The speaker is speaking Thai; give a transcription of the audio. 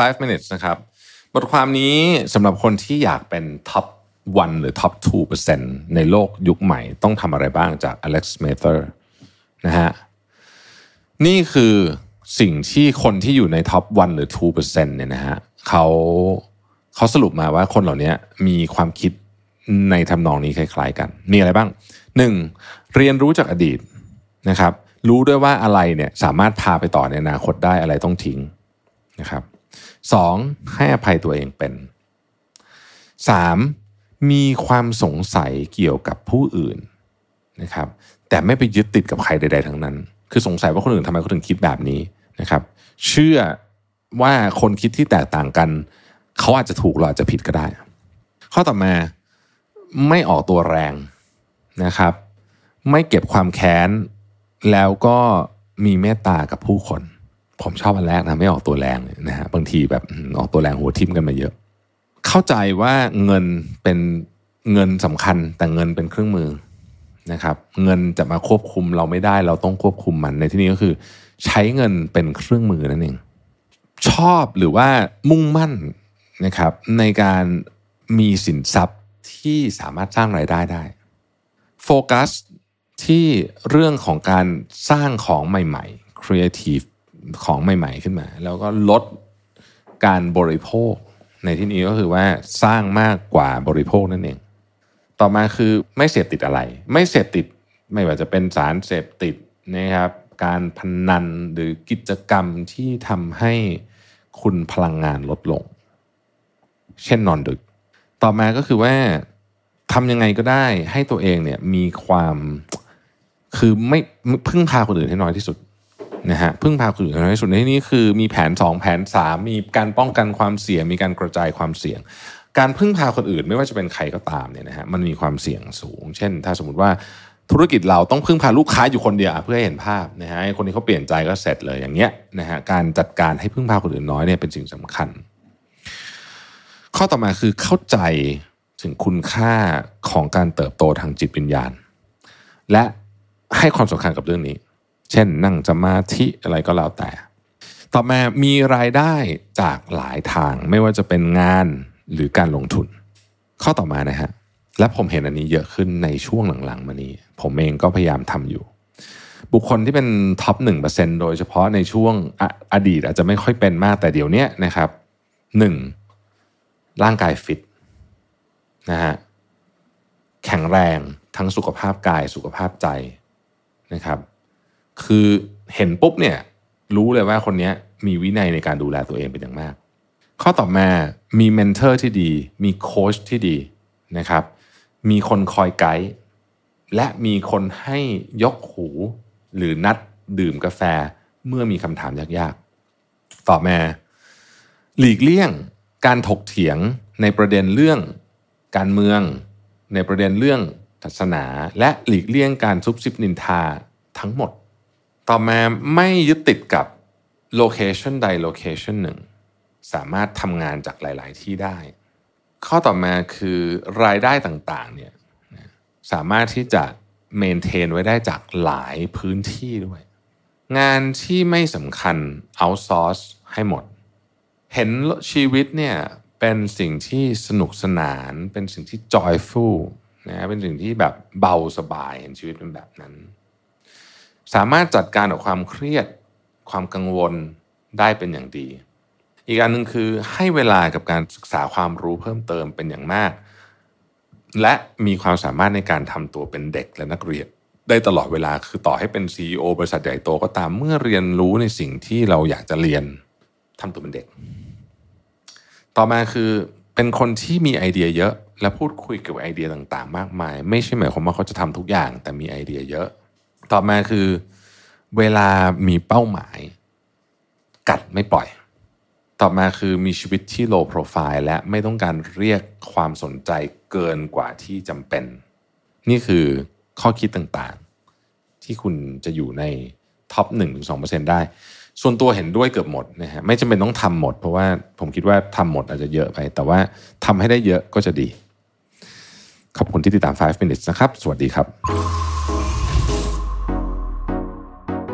5 minutes นะครับ บทความนี้สำหรับคนที่อยากเป็น top 1หรือ top 2%ในโลกยุคใหม่ต้องทำอะไรบ้างจาก Alex Mather นะฮะนี่คือสิ่งที่คนที่อยู่ใน top 1หรือ2%เนี่ยนะฮะเขาเขาสรุปมาว่าคนเหล่านี้มีความคิดในทำนองนี้คล้าย ๆ กัน มีอะไรบ้าง 1. เรียนรู้จากอดีตนะครับ รู้ด้วยว่าอะไรเนี่ยสามารถพาไปต่อในอนาคตได้อะไรต้องทิ้งนะครับ สองให้อภัยตัวเองเป็นสามมีความสงสัยเกี่ยวกับผู้อื่นนะครับแต่ไม่ไปยึดติดกับใครใด ๆ ทั้งนั้น คือสงสัยว่าคนอื่นทำไมเขาถึงคิดแบบนี้นะครับ เชื่อว่าคนคิดที่แตกต่างกัน เขาอาจจะถูกหรืออาจจะผิดก็ได้ ข้อต่อมาไม่ออกตัวแรงนะครับ ไม่เก็บความแค้น แล้วก็มีเมตตากับผู้คน ผมชอบอันแรกนะไม่ออกตัวแรงนะฮะบางทีแบบออกตัวแรงหัวทิ่มกันมาเยอะ เข้าใจว่าเงินเป็นเงินสำคัญแต่เงินเป็นเครื่องมือนะครับ เงินจะมาควบคุมเราไม่ได้เราต้องควบคุมมันในที่นี้ก็คือ ใช้เงินเป็นเครื่องมือนั่นเองชอบหรือว่ามุ่งมั่นนะครับในการมีสินทรัพย์ที่สามารถสร้างรายได้ได้โฟกัสที่เรื่องของการสร้างของใหม่ๆ creative ของใหม่ ๆ ขึ้นมา แล้วก็ลดการบริโภค ในที่นี้ก็คือว่าสร้างมากกว่าบริโภคนั่นเอง ต่อมาคือไม่เสพติดอะไร ไม่เสพติดไม่ว่าจะเป็นสารเสพติดนะครับ การพนันหรือกิจกรรมที่ทำให้คุณพลังงานลดลง เช่นนอนดึก ต่อมาก็คือว่าทำยังไงก็ได้ให้ตัวเองเนี่ยมีความคือไม่พึ่งพาคนอื่นให้น้อยที่สุด นะฮะพึ่งพาคนอื่นให้น้อยที่สุดในที่นี้คือมีแผน 2 แผน 3 มีการป้องกันความเสี่ยงมีการกระจายความเสี่ยง การพึ่งพาคนอื่นไม่ว่าจะเป็นใครก็ตามเนี่ยนะฮะมันมีความเสี่ยงสูง เช่น ถ้าสมมติว่าธุรกิจเราต้องพึ่งพาลูกค้าอยู่คนเดียวเพื่อให้เห็นภาพนะฮะคนนี้เขาเปลี่ยนใจก็เสร็จเลยอย่างเงี้ยนะฮะการจัดการให้พึ่งพาคนอื่นน้อยเนี่ยเป็นสิ่งสำคัญ ข้อต่อมาคือเข้าใจถึงคุณค่าของการเติบโตทางจิตวิญญาณ และให้ความสำคัญกับเรื่องนี้ เช่นนั่งสมาธิอะไรก็แล้วแต่ ต่อมามีรายได้จากหลายทางไม่ว่าจะเป็นงานหรือการลงทุน ข้อต่อมานะฮะและผมเห็นอันนี้เยอะขึ้นในช่วงหลังๆ มานี้ ผมเองก็พยายามทำอยู่ บุคคลที่เป็น top หนึ่งเปอร์เซ็นต์โดยเฉพาะในช่วงอดีตอาจจะไม่ค่อยเป็นมากแต่เดี๋ยวนี้นะครับหนึ่งร่างกายฟิตนะฮะแข็งแรงทั้งสุขภาพกายสุขภาพใจนะครับ คือเห็นปุ๊บเนี่ย รู้เลยว่าคนนี้มีวินัยในการดูแลตัวเองเป็นอย่างมาก ข้อต่อมามี mentor ที่ดี มีโค้ชที่ดีนะครับ มีคนคอยไกด์และมีคนให้ยกหูหรือนัดดื่มกาแฟเมื่อมีคำถามยากๆ ต่อมาหลีกเลี่ยงการถกเถียงในประเด็นเรื่องการเมือง ในประเด็นเรื่องศาสนา และหลีกเลี่ยงการซุบซิบนินทาทั้งหมด ต่อมาไม่ยึดติดกับโลเคชันใดโลเคชันหนึ่งสามารถทำงานจากหลาย ๆ ที่ได้ ข้อต่อมาคือรายได้ต่าง ๆ เนี่ยสามารถที่จะเมนเทนไว้ได้จากหลายพื้นที่ด้วย งานที่ไม่สำคัญเอาซอร์สให้หมด เห็นชีวิตเนี่ยเป็นสิ่งที่สนุกสนาน เป็นสิ่งที่ joyful นะเป็นสิ่งที่แบบเบาสบายเห็นชีวิตเป็นแบบนั้น สามารถจัดการกับความเครียดความกังวลได้เป็นอย่างดี อีกอันหนึ่งคือให้เวลากับการศึกษาความรู้เพิ่มเติมเป็นอย่างมาก และมีความสามารถในการทำตัวเป็นเด็กและนักเรียนได้ตลอดเวลาคือต่อให้เป็น CEO บริษัทใหญ่โตก็ตามเมื่อเรียนรู้ในสิ่งที่เราอยากจะเรียนทำตัวเป็นเด็ก ต่อมาคือเป็นคนที่มีไอเดียเยอะ และพูดคุยเกี่ยวกับไอเดียต่างๆ มากมาย ไม่ใช่หมายความว่าเขาจะทำทุกอย่าง แต่มีไอเดียเยอะ ต่อมาคือ เวลามีเป้าหมาย กัดไม่ปล่อย ต่อมาคือมีชีวิตที่ low profile และไม่ต้องการเรียกความสนใจเกินกว่าที่จำเป็น นี่คือข้อคิดต่างๆ ที่คุณจะอยู่ในท็อป1-2%ได้ ส่วนตัวเห็นด้วยเกือบหมดนะฮะไม่จำเป็นต้องทำหมด เพราะว่าผมคิดว่าทำหมดอาจจะเยอะไป แต่ว่าทำให้ได้เยอะก็จะดีขอบคุณที่ติดตาม 5 minutes นะครับ สวัสดีครับ